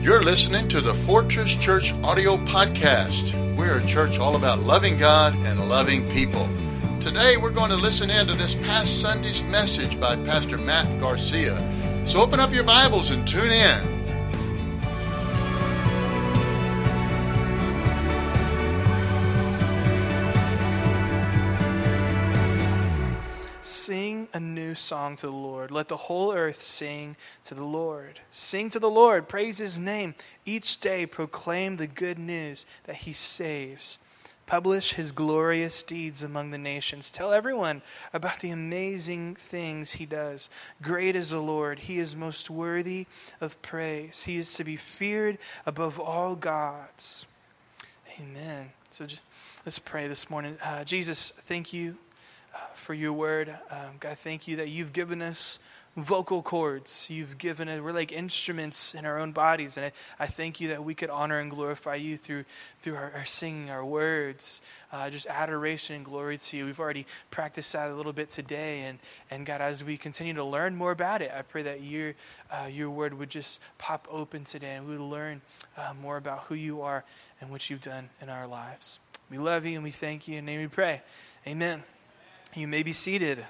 You're listening to the Fortress Church audio podcast. We're a church all about loving God and loving people. Today we're going to listen in to this past Sunday's message by Pastor Matt Garcia. So open up your Bibles and tune in. New song to the Lord. Let the whole earth sing to the Lord. Sing to the Lord, praise his name. Each day proclaim the good news that he saves. Publish his glorious deeds among the nations. Tell everyone about the amazing things he does. Great is the Lord. He is most worthy of praise. He is to be feared above all gods. Amen. So just, let's pray this morning. Uh, Jesus, thank you for your word. Um, God, thank you that you've given us vocal cords. You've given it, we're like instruments in our own bodies. And I, I thank you that we could honor and glorify you through, through our, our singing, our words, uh, just adoration and glory to you. We've already practiced that a little bit today. And, and God, as we continue to learn more about it, I pray that your, uh, your word would just pop open today and we would learn uh, more about who you are and what you've done in our lives. We love you and we thank you. In name we pray. Amen. You may be seated.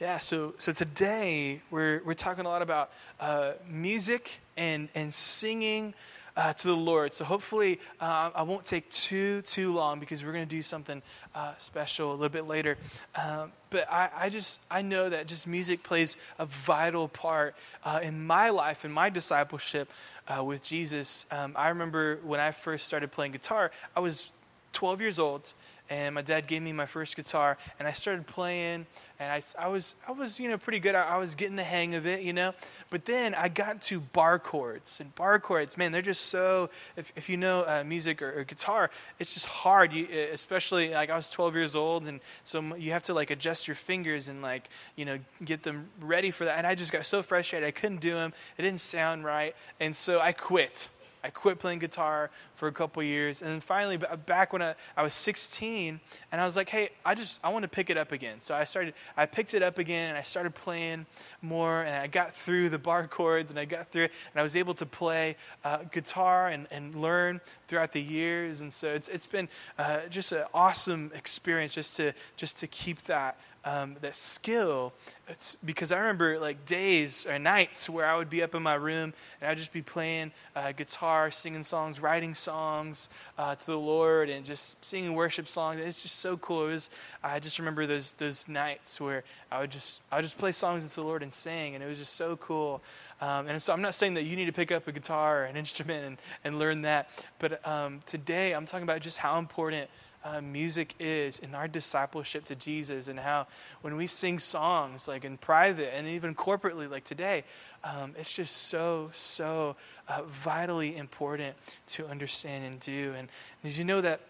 Yeah, so so today we're we're talking a lot about uh, music and and singing uh, to the Lord. So hopefully uh, I won't take too too long because we're going to do something uh, special a little bit later. Um, but I, I just I know that just music plays a vital part uh, in my life in my discipleship uh, with Jesus. Um, I remember when I first started playing guitar, I was 12 years old and my dad gave me my first guitar and i started playing and i, I was i was you know pretty good. I, I, was getting the hang of it you know? But then i got to bar chords and bar chords man they're just so if, if you know uh, music or, or, guitar it's just hard. You, especially like i was 12 years old and so you have to like adjust your fingers and like you know get them ready for that. And i just got so frustrated. I couldn't do them it didn't sound right. And so i quit I quit playing guitar for a couple years. And then finally, back when I, I was 16, and I was like, hey, I just, I want to pick it up again. So I started, I picked it up again, and I started playing more, and I got through the bar chords, and I got through it, and I was able to play uh, guitar and, and learn throughout the years. And so it's, it's been uh, just an awesome experience just to, just to keep that um, that skill. It's because I remember like days or nights where I would be up in my room and I'd just be playing uh, guitar, singing songs, writing songs uh, to the Lord, and just singing worship songs. It's just so cool. It was, I just remember those those nights where I would just I would just play songs to the Lord and sing, and it was just so cool. Um, and so I'm not saying that you need to pick up a guitar or an instrument and, and learn that, but um, today I'm talking about just how important uh, music is in our discipleship to Jesus and how when we sing songs like in private and even corporately like today, um, it's just so, so uh, vitally important to understand and do. And did you know that,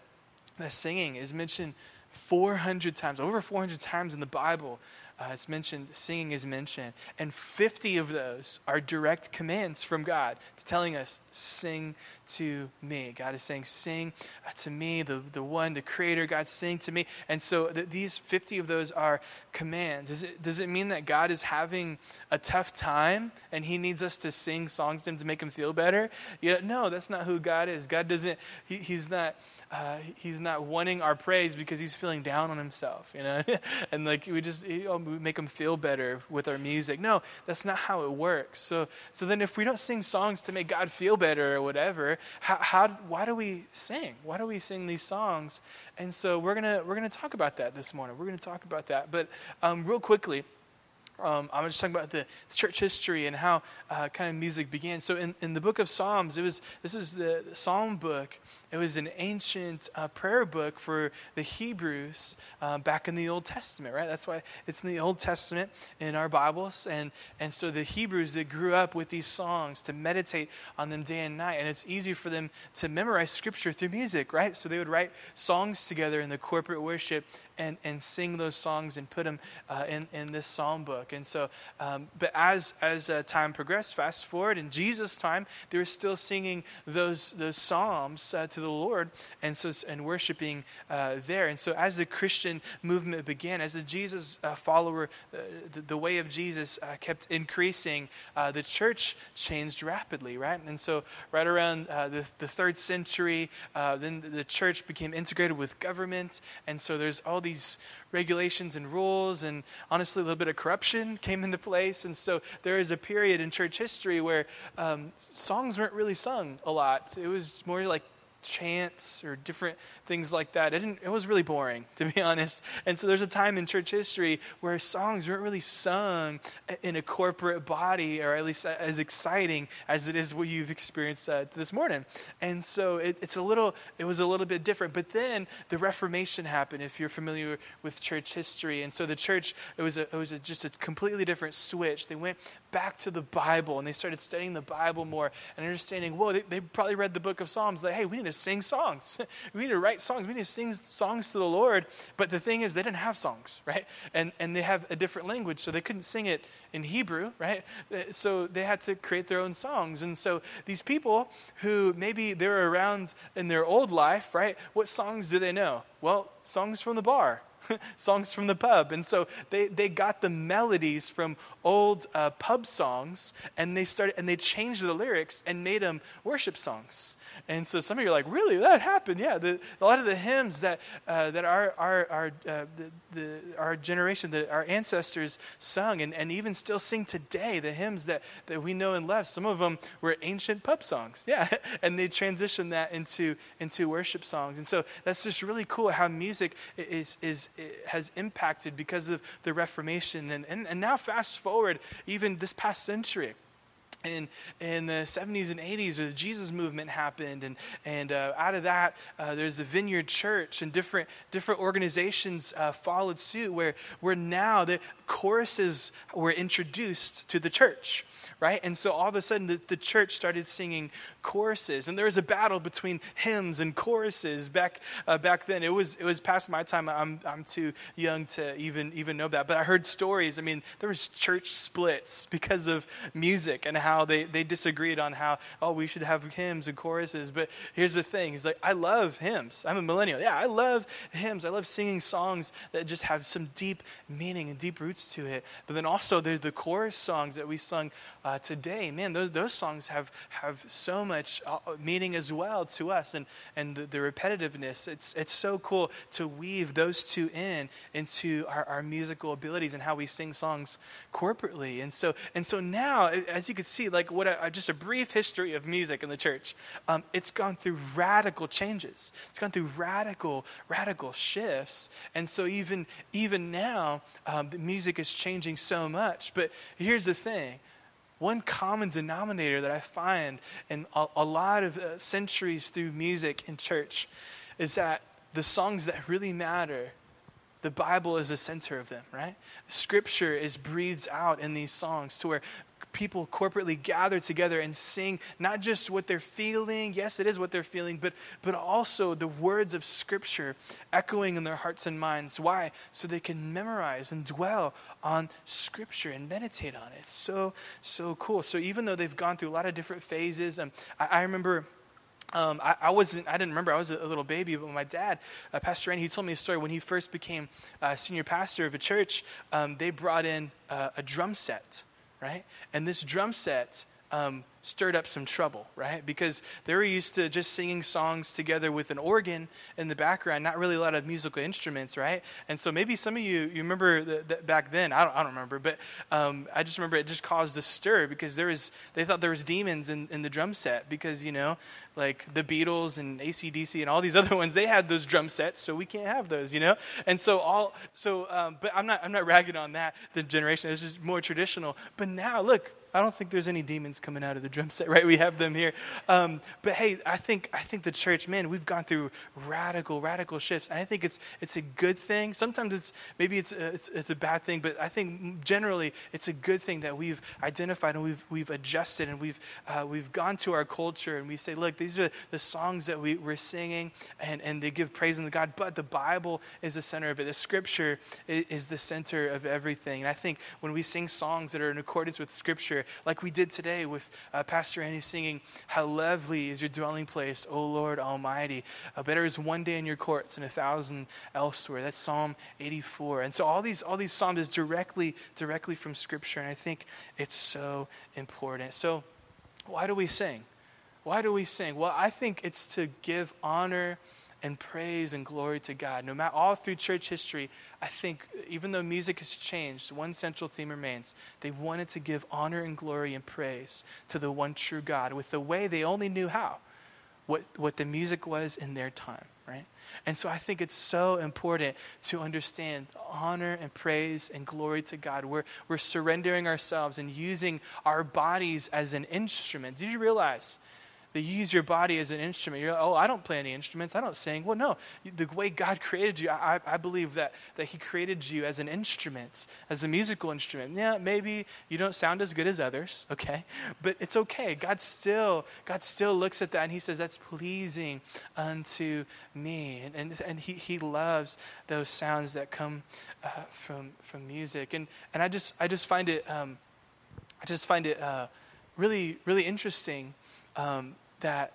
that singing is mentioned 400 times, over 400 times in the Bible? Uh, it's mentioned, singing is mentioned, and 50 of those are direct commands from God to telling us, sing to me. God is saying, sing uh, to me, the, the one, the creator, God, sing to me. And so th- these 50 of those are commands. Does it, does it mean that God is having a tough time and he needs us to sing songs to him to make him feel better? Yeah, no, that's not who God is. God doesn't, he, he's not uh, he's not wanting our praise because he's feeling down on himself, you know? and like we just he, oh, we make him feel better with our music. No, that's not how it works. So, so then if we don't sing songs to make God feel better or whatever, how, how why do we sing? Why do we sing these songs? And so we're gonna we're gonna talk about that this morning. We're gonna talk about that. But um, real quickly. Um, I'm just talking about the church history and how uh, kind of music began. So in, in the book of Psalms, it was this is the Psalm book, it was an ancient uh, prayer book for the Hebrews uh, back in the Old Testament, right? That's why it's in the Old Testament in our Bibles. And, and so the Hebrews, that grew up with these songs to meditate on them day and night. And it's easy for them to memorize scripture through music, right? So they would write songs together in the corporate worship and, and sing those songs and put them uh, in, in this psalm book. And so, um, but as as uh, time progressed, fast forward in Jesus' time, they were still singing those those psalms uh, to the Lord, and so and worshiping uh, there. And so, as the Christian movement began, as a Jesus uh, follower, uh, the, the, way of Jesus uh, kept increasing, the church changed rapidly, right? And so, right around the, the third century, then the church became integrated with government, and so there's all these regulations and rules, and honestly, a little bit of corruption came into place. And so there is a period in church history where um, songs weren't really sung a lot. It was more like chants or different things like that. It, it, was really boring, to be honest. And so there's a time in church history where songs weren't really sung in a corporate body, or at least as exciting as it is what you've experienced uh, this morning. And so it, it's a little, it was a little bit different. But then the Reformation happened, if you're familiar with church history. And so the church, it was, a, it was a, just a completely different switch. They went back to the Bible and they started studying the Bible more and understanding, whoa, they, they probably read the book of Psalms, like, hey, we need to sing songs. we need to write songs. We need to sing songs to the Lord. But the thing is, they didn't have songs, right? And, and they have a different language, so they couldn't sing it in Hebrew, right? So they had to create their own songs. And so these people who maybe they were around in their old life, right? What songs do they know? Well, songs from the bar, songs from the pub. And so they, they got the melodies from old uh, pub songs and they started and they changed the lyrics and made them worship songs. And so some of you are like, really, that happened? Yeah, the, a lot of the hymns that uh, that our our our uh, the, the, our generation, that our ancestors sung, and, and even still sing today, the hymns that, that we know and love. Some of them were ancient pub songs, yeah, and they transitioned that into into worship songs. And so that's just really cool how music is is has impacted because of the Reformation, and and, and now fast forward even this past century. In, in the 70s and 80s, the Jesus movement happened, and, and uh, out of that, uh, there's the Vineyard Church, and different, different organizations uh, followed suit, where, where now choruses were introduced to the church, right? And so all of a sudden, the, the church started singing choruses, and there was a battle between hymns and choruses back, uh, back then. It was, it was past my time. I'm, I'm too young to even, even know that, but I heard stories. I mean, there was church splits because of music and how they, they disagreed on how, oh, we should have hymns and choruses. But here's the thing he's like, I love hymns. I'm a millennial. Yeah, I love hymns. I love singing songs that just have some deep meaning and deep roots to it. But then also, there's the chorus songs that we sung uh, today. Man, those, those songs have, have so much uh, meaning as well to us and, and the, the repetitiveness. It's, it's so cool to weave those two in into our, our musical abilities and how we sing songs corporately. And so, and so now, as you can see, see like what a, just a brief history of music in the church. Um, it's gone through radical changes. It's gone through radical, radical shifts. And so even even now, um, the music is changing so much. But here's the thing. One common denominator that I find in a, a lot of uh, centuries through music in church is that the songs that really matter the Bible is the center of them, right? Scripture is breathed out in these songs to where people corporately gather together and sing not just what they're feeling, yes, it is what they're feeling, but, but also the words of Scripture echoing in their hearts and minds. Why? So they can memorize and dwell on Scripture and meditate on it. So, so cool. So even though they've gone through a lot of different phases, um, I, I remember. Um, I, I, wasn't. I didn't remember. I was a, a little baby, but my dad, uh, Pastor Randy, he told me a story when he first became uh, senior pastor of a church. Um, they brought in uh, a drum set right? And this drum set um, stirred up some trouble, right? Because they were used to just singing songs together with an organ in the background, not really a lot of musical instruments, right? And so maybe some of you you remember that back then. I don't, I don't remember, but um, I just remember it just caused a stir because there was they thought there was demons in, in the drum set because you know like the Beatles and ACDC and all these other ones they had those drum sets, so we can't have those, you know. And so all so, um, but I'm not I'm not ragging on that the generation. It's just more traditional. But now look I don't think there's any demons coming out of the drum set, right? We have them here. Um, but hey, I think I think the church, man, we've gone through radical, radical shifts, and I think it's it's a good thing. Sometimes it's maybe it's a, it's, it's a bad thing, but I think generally it's a good thing that we've identified and we've we've adjusted and we've uh, we've gone to our culture and we say, look, these are the songs that we, we're singing, and and they give praise unto God, but the Bible is the center of it. The Scripture is, is the center of everything, and I think when we sing songs that are in accordance with Scripture, like we did today with uh, Pastor Andy singing, How lovely is your dwelling place, O Lord Almighty. Uh, better is one day in your courts and a thousand elsewhere. That's Psalm 84. And so all these, all these Psalms is directly, directly from Scripture, and I think it's so important. So why do we sing? Why do we sing? Well, I think it's to give honor and praise and glory to God. No matter all through church history, I think even though music has changed, one central theme remains. They wanted to give honor and glory and praise to the one true God with the way they only knew how, what, what the music was in their time, right? And so I think it's so important to understand honor and praise and glory to God. We're, we're surrendering ourselves and using our bodies as an instrument. Did you realize you use your body as an instrument. You're like, oh, I don't play any instruments. I don't sing. Well, no. The way God created you, I, I believe that, that He created you as an instrument, as a musical instrument. Yeah, maybe you don't sound as good as others, okay? But it's okay. God still, God still looks at that and He says, that's pleasing unto me. And, and, and he, he loves those sounds that come uh, from, from music. And, and I, just, I just find it, um, I just find it uh, really, really interesting um, that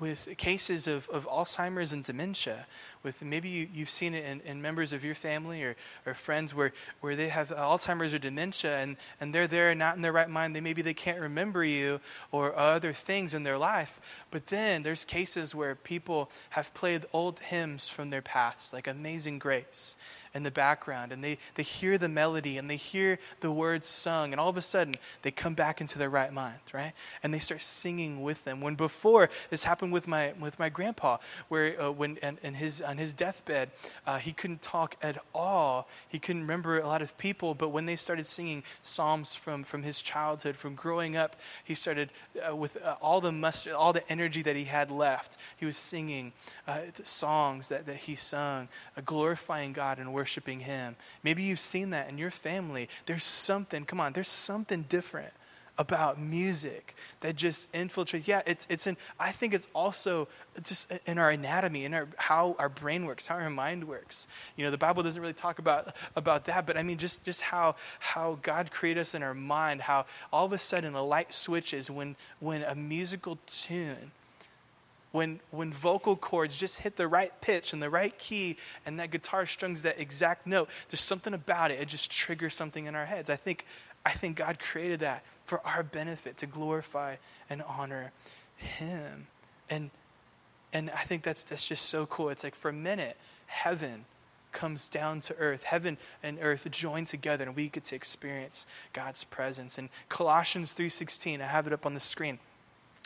with cases of, of Alzheimer's and dementia, with maybe you, you've seen it in, in members of your family or, or friends where, where they have Alzheimer's or dementia and, and they're there not in their right mind. They maybe they can't remember you or other things in their life. But then there's cases where people have played old hymns from their past, like Amazing Grace in the background and they, they hear the melody and they hear the words sung and all of a sudden they come back into their right mind right? And they start singing with them. When before this happened with my with my grandpa where uh, when and, and his on his deathbed uh, he couldn't talk at all. He couldn't remember a lot of people but when they started singing psalms from from his childhood from growing up he started uh, with uh, all the must all the energy that he had left he was singing uh, songs that, that he sung uh, glorifying god and worshiping worshiping Him. Maybe you've seen that in your family. There's something, come on, there's something different about music that just infiltrates. Yeah, it's, it's in, I think it's also just in our anatomy, in our, how our brain works, how our mind works. You know, the Bible doesn't really talk about, about that, but I mean, just, just how, how God created us in our mind, how all of a sudden a light switches when, when a musical tune when, when vocal cords just hit the right pitch and the right key and that guitar strings that exact note, there's something about it. It just triggers something in our heads. I think, I think God created that for our benefit to glorify and honor Him. And, and I think that's, that's just so cool. It's like for a minute, heaven comes down to earth. Heaven and earth join together and we get to experience God's presence. And Colossians 3.16, I have it up on the screen.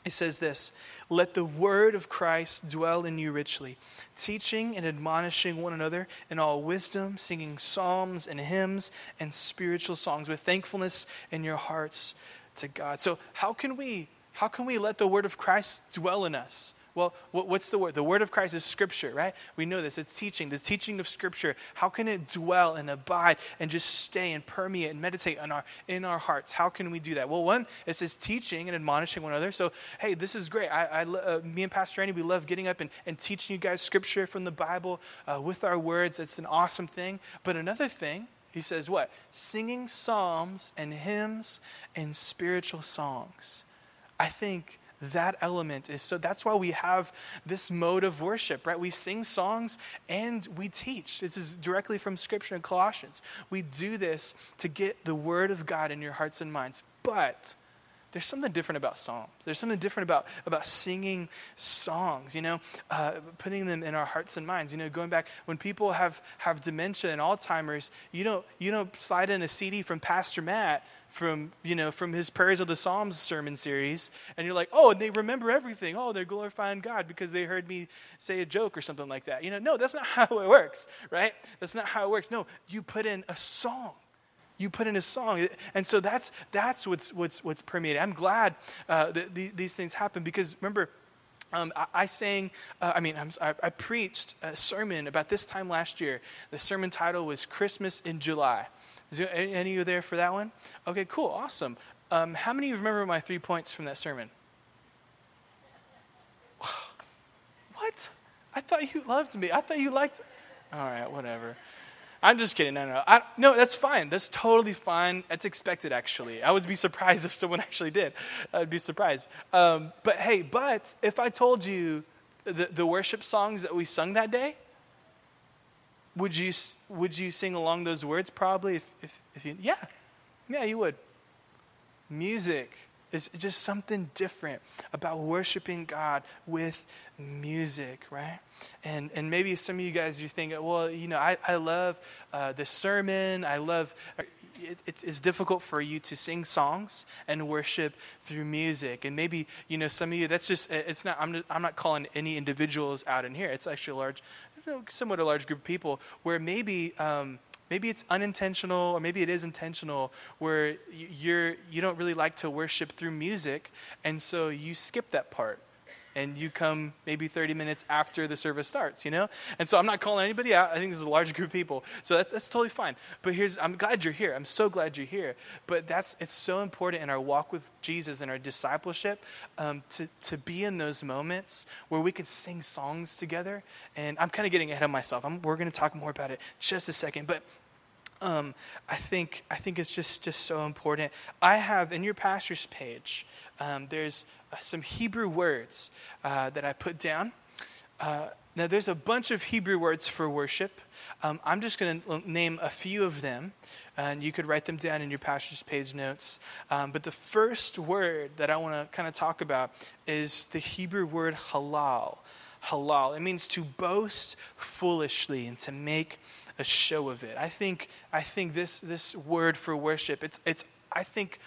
He says this Let the word of Christ dwell in you richly, teaching and admonishing one another in all wisdom, singing psalms and hymns and spiritual songs with thankfulness in your hearts to God. So, how can we? How can we let the word of Christ dwell in us? Well, what's the word? The word of Christ is Scripture, right? We know this. It's teaching, the teaching of Scripture. How can it dwell and abide and just stay and permeate and meditate in our, in our hearts? How can we do that? Well, one, it says teaching and admonishing one another. So, hey, this is great. I, I uh, me and Pastor Andy, we love getting up and, and teaching you guys Scripture from the Bible uh, with our words. It's an awesome thing. But another thing, he says what? Singing psalms and hymns and spiritual songs. I think that element is. So that's why we have this mode of worship right? We sing songs and we teach. This is directly from scripture in colossians. We do this to get the word of god in your hearts and minds. But there's something different about psalms. There's something different about about singing songs you know uh, putting them in our hearts and minds. You know going back when people have have dementia and alzheimer's you don't you don't slide in a cd from pastor matt from you know from his prayers of the psalms sermon series and you're like oh and they remember everything oh they're glorifying god because they heard me say a joke or something like that you know no that's not how it works right that's not how it works no you put in a song you put in a song. And so that's, that's what's, what's, what's permeated. I'm glad uh, that the, these things happen because remember, um, I, I, sang, uh, I mean, I, I preached a sermon about this time last year. The sermon title was Christmas in July. Is there any, of you there for that one? Okay, cool, awesome. Um, how many of you remember my three points from that sermon? what? I thought you loved me. I thought you liked. All right, whatever. I'm just kidding. No, no, I, no. That's fine. That's totally fine. That's expected, actually. I would be surprised if someone actually did. I'd be surprised. Um, but hey, but if I told you the, the worship songs that we sung that day, would you would you sing along those words? Probably. If if, if you yeah, yeah, you would. Music is just something different about worshiping God with music, right? And and maybe some of you guys you think, well, you know, I I love uh, the sermon. I love. Uh, it, it's difficult for you to sing songs and worship through music, and maybe you know some of you. That's just it's not. I'm I'm not calling any individuals out in here. It's actually a large, you know, somewhat a large group of people where maybe. Um, maybe it's unintentional or maybe it is intentional where you're you don't really like to worship through music and so you skip that part and you come maybe 30 minutes after the service starts, you know? And so I'm not calling anybody out. I think this is a large group of people. So that's, that's totally fine. But here's, I'm glad you're here. I'm so glad you're here. But that's, it's so important in our walk with Jesus and our discipleship um, to, to be in those moments where we can sing songs together. And I'm kind of getting ahead of myself. I'm, we're going to talk more about it just a second. But um, I think I think it's just just so important. I have in your pastor's page. Um, there's some Hebrew words uh, that I put down. Uh, now, there's a bunch of Hebrew words for worship. Um, I'm just going to name a few of them, and you could write them down in your pastor's page notes. Um, but the first word that I want to kind of talk about is the Hebrew word halal. Halal. It means to boast foolishly and to make a show of it. I think, I think this, this word for worship, it's, it's I think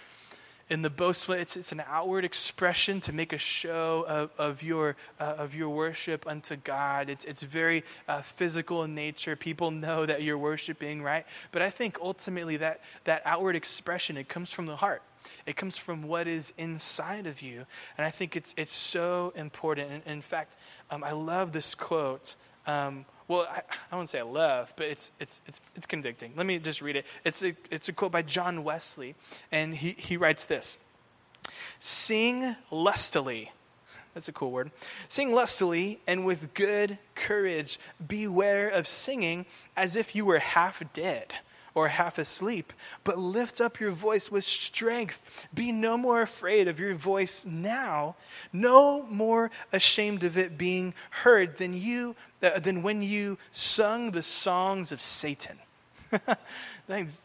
in the boastful, it's, it's an outward expression to make a show of, of, your, uh, of your worship unto God. It's, it's very uh, physical in nature. People know that you're worshiping, right? But I think ultimately that, that outward expression, it comes from the heart. It comes from what is inside of you. And I think it's, it's so important. And, in fact, um, I love this quote um, well, I, I won't say I love, but it's, it's, it's, it's convicting. Let me just read it. It's a, it's a quote by John Wesley, and he, he writes this Sing lustily. That's a cool word. Sing lustily and with good courage. Beware of singing as if you were half dead or half asleep, but lift up your voice with strength. Be no more afraid of your voice now, no more ashamed of it being heard than you uh, than when you sung the songs of Satan.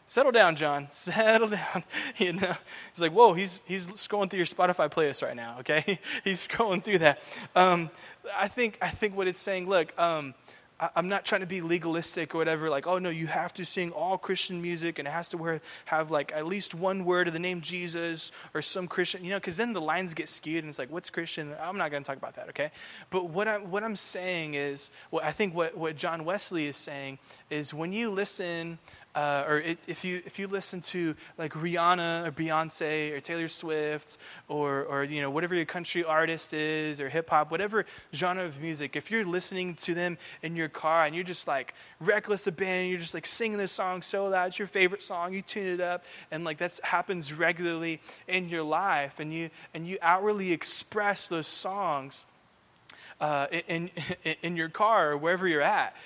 Settle down, John. Settle down. You know, he's like, whoa, he's he's scrolling through your Spotify playlist right now. Okay, he's scrolling through that. Um, I think I think what it's saying. Look, um, I'm not trying to be legalistic or whatever, like, oh no, you have to sing all Christian music and it has to wear, have like at least one word of the name Jesus or some Christian, you know, because then the lines get skewed and it's like, what's Christian? I'm not going to talk about that, okay? But what I'm, what I'm saying is, I think what, what John Wesley is saying is when you listen uh, or it, if you if you listen to like Rihanna or Beyonce or Taylor Swift or or you know whatever your country artist is or hip hop, whatever genre of music, if you're listening to them in your car and you're just like reckless abandon, you're just like singing this song so loud, it's your favorite song, you tune it up, and like that happens regularly in your life, and you and you outwardly express those songs uh, in, in in your car or wherever you're at.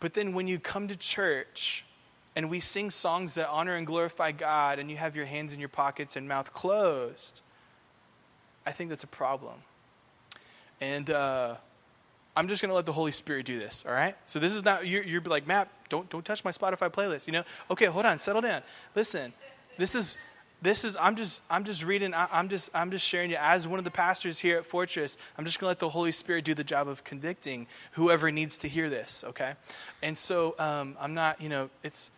But then when you come to church and we sing songs that honor and glorify God, and you have your hands in your pockets and mouth closed, I think that's a problem. And uh, I'm just going to let the Holy Spirit do this, all right? So this is not, you're, you're like, Matt, don't, don't touch my Spotify playlist, you know? Okay, hold on, settle down. Listen, this is, this is i'm just i'm just reading i'm just i'm just sharing you as one of the pastors here at fortress i'm just going to let the holy spirit do the job of convicting whoever needs to hear this okay and so um, i'm not you know it's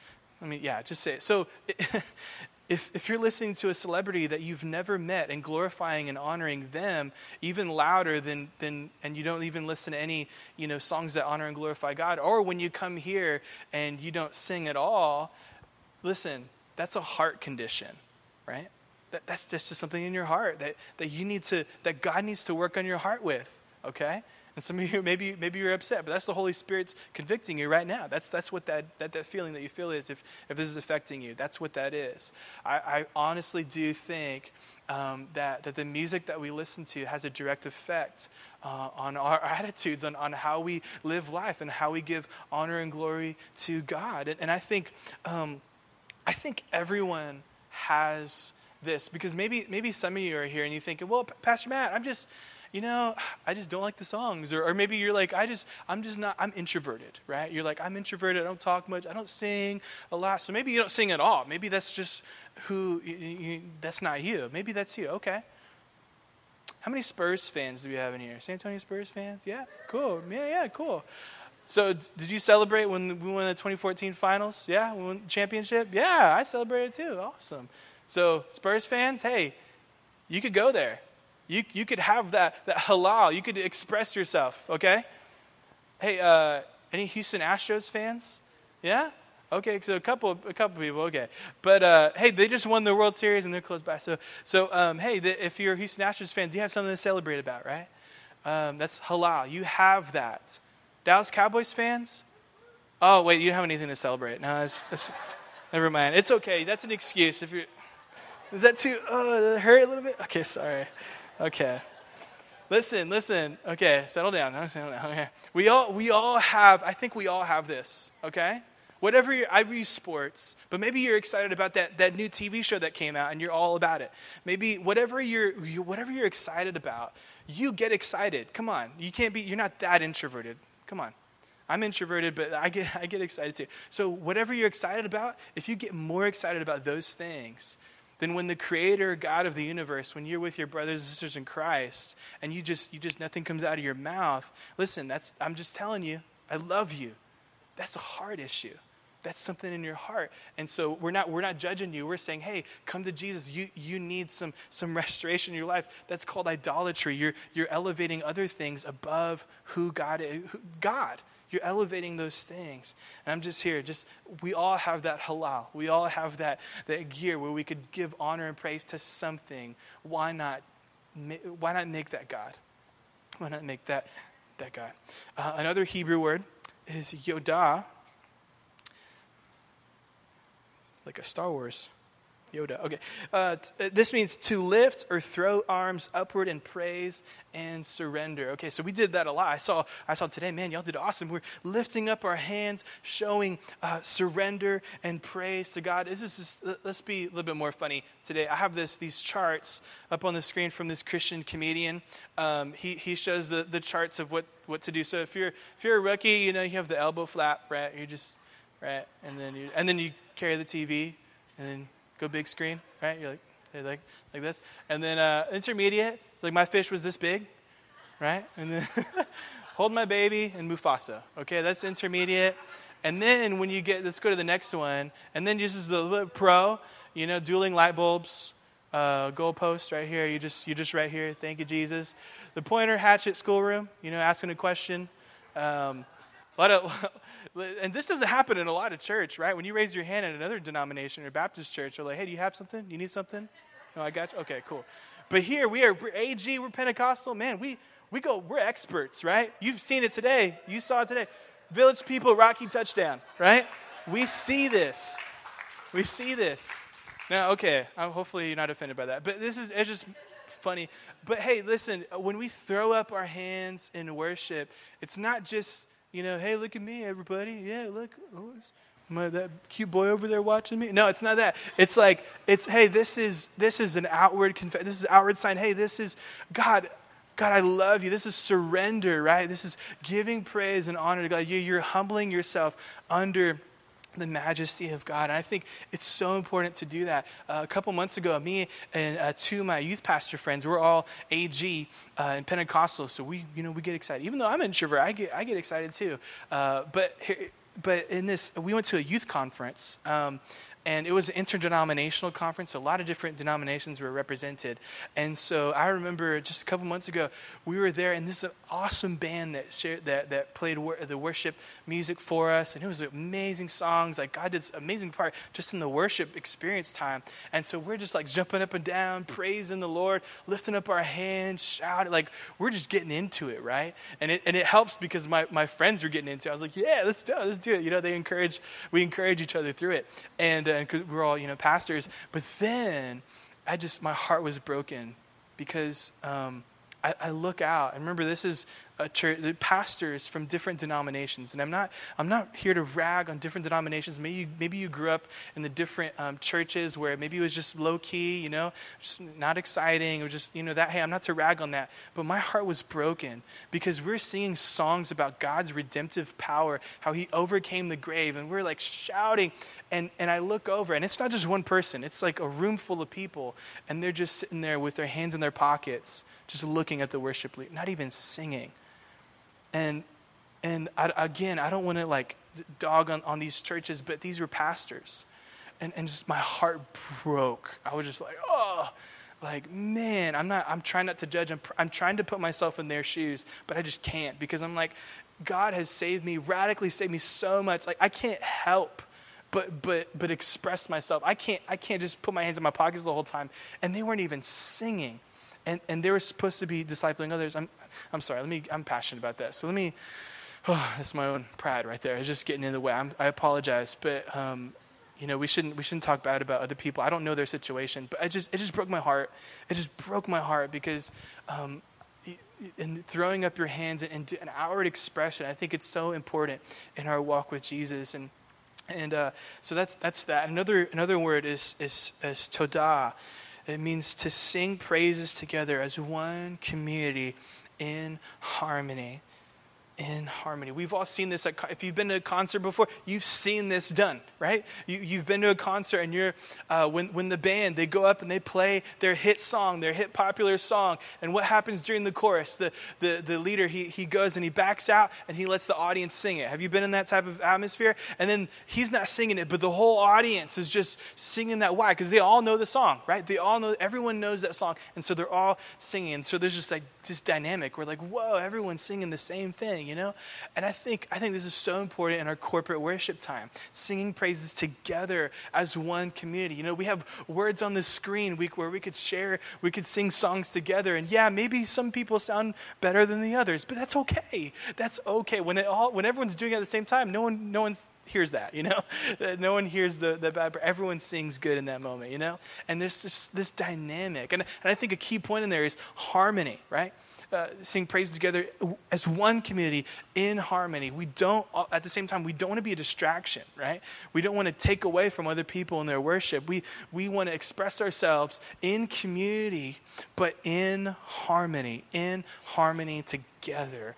i mean yeah just say it so if, if you're listening to a celebrity that you've never met and glorifying and honoring them even louder than, than and you don't even listen to any you know songs that honor and glorify god or when you come here and you don't sing at all listen that's a heart condition, right? That, that's just something in your heart that, that you need to, that God needs to work on your heart with, okay? And some of you, maybe, maybe you're upset, but that's the Holy Spirit's convicting you right now. That's, that's what that, that, that feeling that you feel is if, if this is affecting you. That's what that is. I, I honestly do think um, that, that the music that we listen to has a direct effect uh, on our attitudes, on, on how we live life, and how we give honor and glory to God. And, and I think, um, I think everyone has this because maybe, maybe some of you are here and you think, well, Pastor Matt, I'm just you know, I just don't like the songs. Or, or maybe you're like, I just, I'm just not, I'm introverted, right? You're like, I'm introverted. I don't talk much. I don't sing a lot. So maybe you don't sing at all. Maybe that's just who, you, you, that's not you. Maybe that's you. Okay. How many Spurs fans do we have in here? San Antonio Spurs fans? Yeah, cool. Yeah, yeah, cool. So, did you celebrate when we won the 2014 finals? Yeah, we won the championship? Yeah, I celebrated too. Awesome. So, Spurs fans, hey, you could go there. You, you could have that, that halal. You could express yourself, okay? Hey, uh, any Houston Astros fans? Yeah? Okay, so a couple, a couple people. Okay, but uh, hey, they just won the World Series and they're close by. So, so um, hey, the, if you're a Houston Astros fan, do you have something to celebrate about, right? Um, that's halal. You have that. Dallas Cowboys fans? Oh, wait, you don't have anything to celebrate. No, that's, that's, never mind. It's okay. That's an excuse. If you're, is that too? Oh, hurt a little bit. Okay, sorry. Okay. Listen, listen. Okay, settle down. Settle down. Okay. We all we all have, I think we all have this, okay? Whatever I use sports, but maybe you're excited about that, that new TV show that came out and you're all about it. Maybe whatever you're you, whatever you're excited about, you get excited. Come on. You can't be you're not that introverted. Come on. I'm introverted, but I get I get excited too. So whatever you're excited about, if you get more excited about those things, then when the creator god of the universe when you're with your brothers and sisters in christ and you just you just nothing comes out of your mouth. Listen that's i'm just telling you i love you. That's a heart issue. That's something in your heart. And so we're not we're not judging you. We're saying hey come to jesus. You you need some some restoration in your life. That's called idolatry. You're you're elevating other things above who god is god you're elevating those things. And I'm just here, just we all have that halal. We all have that, that gear where we could give honor and praise to something. Why not why not make that God? Why not make that that God? Uh, another Hebrew word is Yodah. It's like a Star Wars Yoda. Okay. Uh, t- uh, this means to lift or throw arms upward in praise and surrender. Okay, so we did that a lot. I saw, I saw today, man, y'all did awesome. We're lifting up our hands, showing uh, surrender and praise to God. This is just, let's be a little bit more funny today. I have this, these charts up on the screen from this Christian comedian. Um, he, he shows the, the charts of what, what to do. So if you're, if you're a rookie, you know, you have the elbow flap, right? You just, right? And then you, and then you carry the TV, and then go big screen, right? You're like, like, like this. And then uh, intermediate, like my fish was this big, right? And then hold my baby and Mufasa. Okay, that's intermediate. And then when you get, let's go to the next one. And then this is the pro, you know, dueling light bulbs, uh, goalpost right here. You just, you just right here. Thank you, Jesus. The pointer hatchet schoolroom, you know, asking a question. Um, a lot of, and this doesn't happen in a lot of church, right? When you raise your hand in another denomination or Baptist church, they're like, hey, do you have something? You need something? No, I got you. Okay, cool. But here we are, AG, we're Pentecostal. Man, we, we go, we're experts, right? You've seen it today. You saw it today. Village people, Rocky touchdown, right? We see this. We see this. Now, okay, hopefully you're not offended by that. But this is, it's just funny. But hey, listen, when we throw up our hands in worship, it's not just you know, hey, look at me, everybody. Yeah, look, oh, my, that cute boy over there watching me. No, it's not that. It's like it's hey, this is this is an outward confess. This is outward sign. Hey, this is God. God, I love you. This is surrender, right? This is giving praise and honor to God. You, you're humbling yourself under the majesty of God. And I think it's so important to do that. Uh, a couple months ago, me and uh, two of my youth pastor friends, we're all AG uh, and Pentecostal, so we, you know, we get excited. Even though I'm an introvert, I get, I get excited too. Uh, but, but in this, we went to a youth conference. Um, and it was an interdenominational conference. A lot of different denominations were represented. And so I remember just a couple months ago, we were there, and this is an awesome band that shared, that, that played wor- the worship music for us. And it was amazing songs. Like God did amazing part just in the worship experience time. And so we're just like jumping up and down, praising the Lord, lifting up our hands, shouting. Like we're just getting into it, right? And it, and it helps because my, my friends were getting into it. I was like, yeah, let's do it. Let's do it. You know, they encourage, we encourage each other through it. And, uh, and we're all, you know, pastors. But then I just, my heart was broken because um, I, I look out. And remember, this is church, the pastors from different denominations. And I'm not, I'm not here to rag on different denominations. Maybe you, maybe you grew up in the different um, churches where maybe it was just low key, you know, just not exciting, or just, you know, that, hey, I'm not to rag on that. But my heart was broken because we're singing songs about God's redemptive power, how he overcame the grave. And we're like shouting. And, and I look over, and it's not just one person, it's like a room full of people. And they're just sitting there with their hands in their pockets, just looking at the worship leader, not even singing. And and I, again, I don't want to like dog on, on these churches, but these were pastors. And, and just my heart broke. I was just like, oh, like, man, I'm not, I'm trying not to judge. I'm, I'm trying to put myself in their shoes, but I just can't because I'm like, God has saved me, radically saved me so much. Like, I can't help but, but, but express myself. I can't, I can't just put my hands in my pockets the whole time. And they weren't even singing and, and they were supposed to be discipling others. I'm, I'm sorry, let me, I'm passionate about that. So let me, oh, that's my own pride right there. It's just getting in the way. I'm, i apologize, but, um, you know, we shouldn't, we shouldn't talk bad about other people. I don't know their situation, but it just, it just broke my heart. It just broke my heart because, um, and throwing up your hands and, and an outward expression, I think it's so important in our walk with Jesus. And, and uh, so that's, that's that. Another, another word is, is, is todah. It means to sing praises together as one community in harmony in harmony. We've all seen this. At, if you've been to a concert before, you've seen this done, right? You, have been to a concert, and you're uh, when when the band they go up and they play their hit song, their hit popular song, and what happens during the chorus? The the the leader he he goes and he backs out and he lets the audience sing it. Have you been in that type of atmosphere? And then he's not singing it, but the whole audience is just singing that. Why? Because they all know the song, right? They all know. Everyone knows that song, and so they're all singing. And so there's just like this dynamic. We're like, whoa, everyone's singing the same thing you know? And I think, I think this is so important in our corporate worship time, singing praises together as one community. You know, we have words on the screen week where we could share, we could sing songs together. And yeah, maybe some people sound better than the others, but that's okay. That's okay. When, it all, when everyone's doing it at the same time, no one, no one hears that, you know? no one hears the, the bad, everyone sings good in that moment, you know? And there's just this dynamic. And, and I think a key point in there is harmony, right? Uh, sing praise together as one community in harmony. We don't, at the same time, we don't want to be a distraction, right? We don't want to take away from other people in their worship. We, we want to express ourselves in community, but in harmony, in harmony together.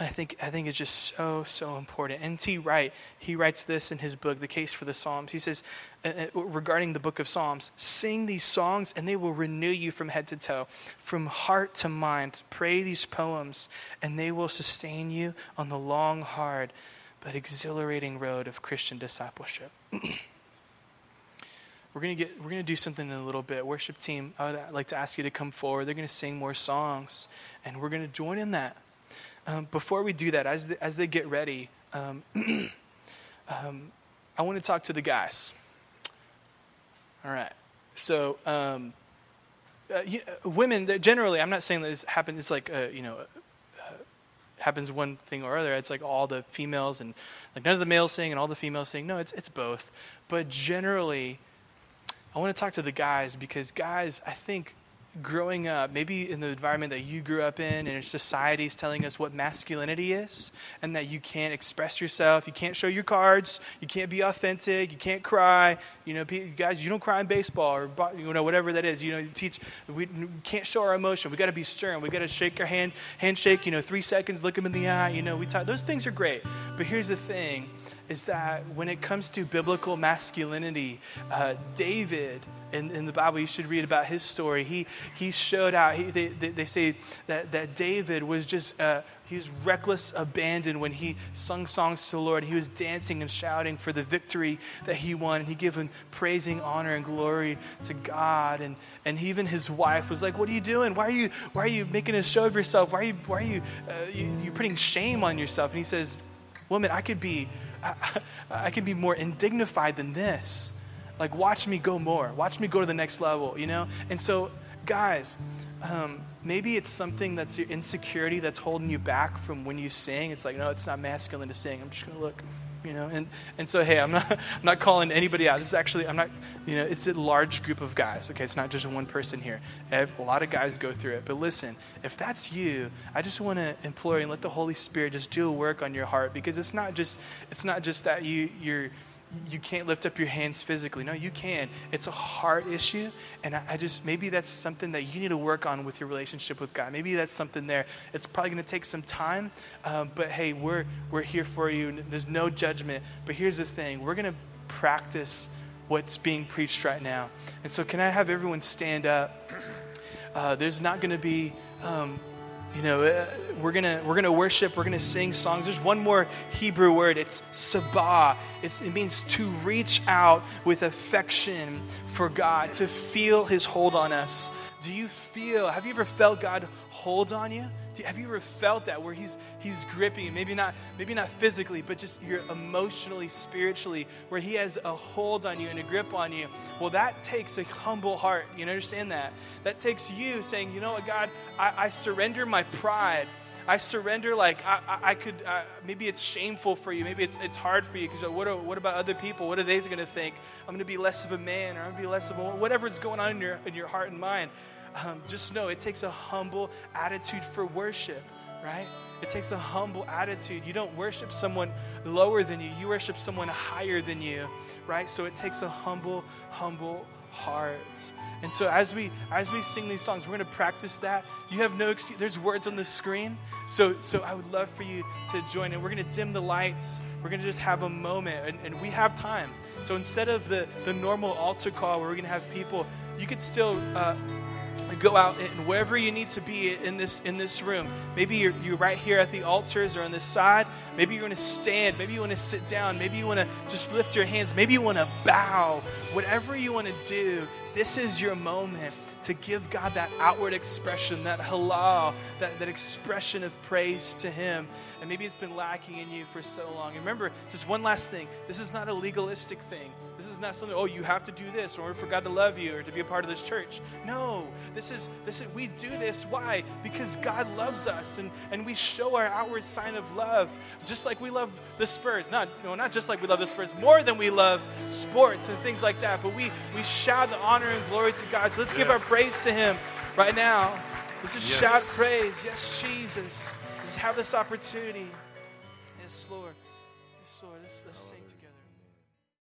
I think, I think it's just so, so important. N.T. Wright, he writes this in his book, The Case for the Psalms. He says, uh, uh, regarding the book of Psalms, sing these songs and they will renew you from head to toe, from heart to mind. Pray these poems and they will sustain you on the long, hard, but exhilarating road of Christian discipleship. we're gonna get we're gonna do something in a little bit. Worship team, I would like to ask you to come forward. They're gonna sing more songs, and we're gonna join in that. Um, before we do that, as, the, as they get ready, um, um, I want to talk to the guys. All right. So, um, uh, you, uh, women, generally, I'm not saying that this happens, it's like, uh, you know, uh, happens one thing or other. It's like all the females and like none of the males sing and all the females sing. No, it's, it's both. But generally, I want to talk to the guys because guys, I think growing up, maybe in the environment that you grew up in, and society is telling us what masculinity is, and that you can't express yourself, you can't show your cards, you can't be authentic, you can't cry. You know, guys, you don't cry in baseball or you know whatever that is. You know, you teach we can't show our emotion. We got to be stern. We got to shake our hand, handshake. You know, three seconds, look them in the eye. You know, we talk. Those things are great, but here's the thing is that when it comes to biblical masculinity, uh, David in, in the Bible, you should read about his story. He, he showed out, he, they, they, they say that, that David was just, uh, he was reckless abandon when he sung songs to the Lord. He was dancing and shouting for the victory that he won. And he given praising, honor, and glory to God. And, and even his wife was like, what are you doing? Why are you, why are you making a show of yourself? Why are you, why are you, uh, you, you're putting shame on yourself? And he says, woman, I could be, I, I could be more indignified than this. Like, watch me go more. Watch me go to the next level, you know? And so, guys, um, maybe it's something that's your insecurity that's holding you back from when you sing. It's like, no, it's not masculine to sing. I'm just going to look, you know? And, and so, hey, I'm not, I'm not calling anybody out. This is actually, I'm not, you know, it's a large group of guys, okay? It's not just one person here. Eh, a lot of guys go through it. But listen, if that's you, I just want to implore you and let the Holy Spirit just do a work on your heart because it's not just, it's not just that you, you're, you can't lift up your hands physically. No, you can. It's a heart issue. And I, I, just, maybe that's something that you need to work on with your relationship with God. Maybe that's something there. It's probably going to take some time. Uh, but hey, we're, we're here for you. There's no judgment. But here's the thing we're going to practice what's being preached right now. And so, can I have everyone stand up? Uh, there's not going to be. Um, you know, uh, we're gonna we're gonna worship. We're gonna sing songs. There's one more Hebrew word. It's sabah. It's, it means to reach out with affection for God, to feel His hold on us. Do you feel? Have you ever felt God hold on you? have you ever felt that where He's He's gripping? Maybe not maybe not physically, but just you're emotionally, spiritually, where He has a hold on you and a grip on you. Well, that takes a humble heart. You understand that? That takes you saying, you know what, God, I, I surrender my pride. I surrender like I, I, I could, uh, maybe it's shameful for you. Maybe it's, it's hard for you because what, what about other people? What are they going to think? I'm going to be less of a man or I'm going to be less of a whatever's going on in your, in your heart and mind. Um, just know it takes a humble attitude for worship, right? It takes a humble attitude. You don't worship someone lower than you, you worship someone higher than you, right? So it takes a humble, humble heart. And so as we as we sing these songs, we're going to practice that. You have no excuse. There's words on the screen. So so I would love for you to join and We're going to dim the lights. We're going to just have a moment, and, and we have time. So instead of the the normal altar call where we're going to have people, you could still. Uh, go out and wherever you need to be in this in this room. Maybe you're, you're right here at the altars or on the side. Maybe you want to stand. Maybe you want to sit down. Maybe you want to just lift your hands. Maybe you want to bow. Whatever you want to do this is your moment to give God that outward expression, that halal, that, that expression of praise to Him. And maybe it's been lacking in you for so long. And remember, just one last thing. This is not a legalistic thing. This is not something, oh, you have to do this or for God to love you or to be a part of this church. No, this is, this is we do this. Why? Because God loves us and, and we show our outward sign of love, just like we love the Spurs. Not, no, not just like we love the Spurs, more than we love sports and things like that. But we, we shout the honor and glory to God. So let's yes. give our praise to Him right now. Let's just yes. shout praise. Yes, Jesus. Let's have this opportunity. Yes, Lord. Yes, Lord. Let's, let's sing.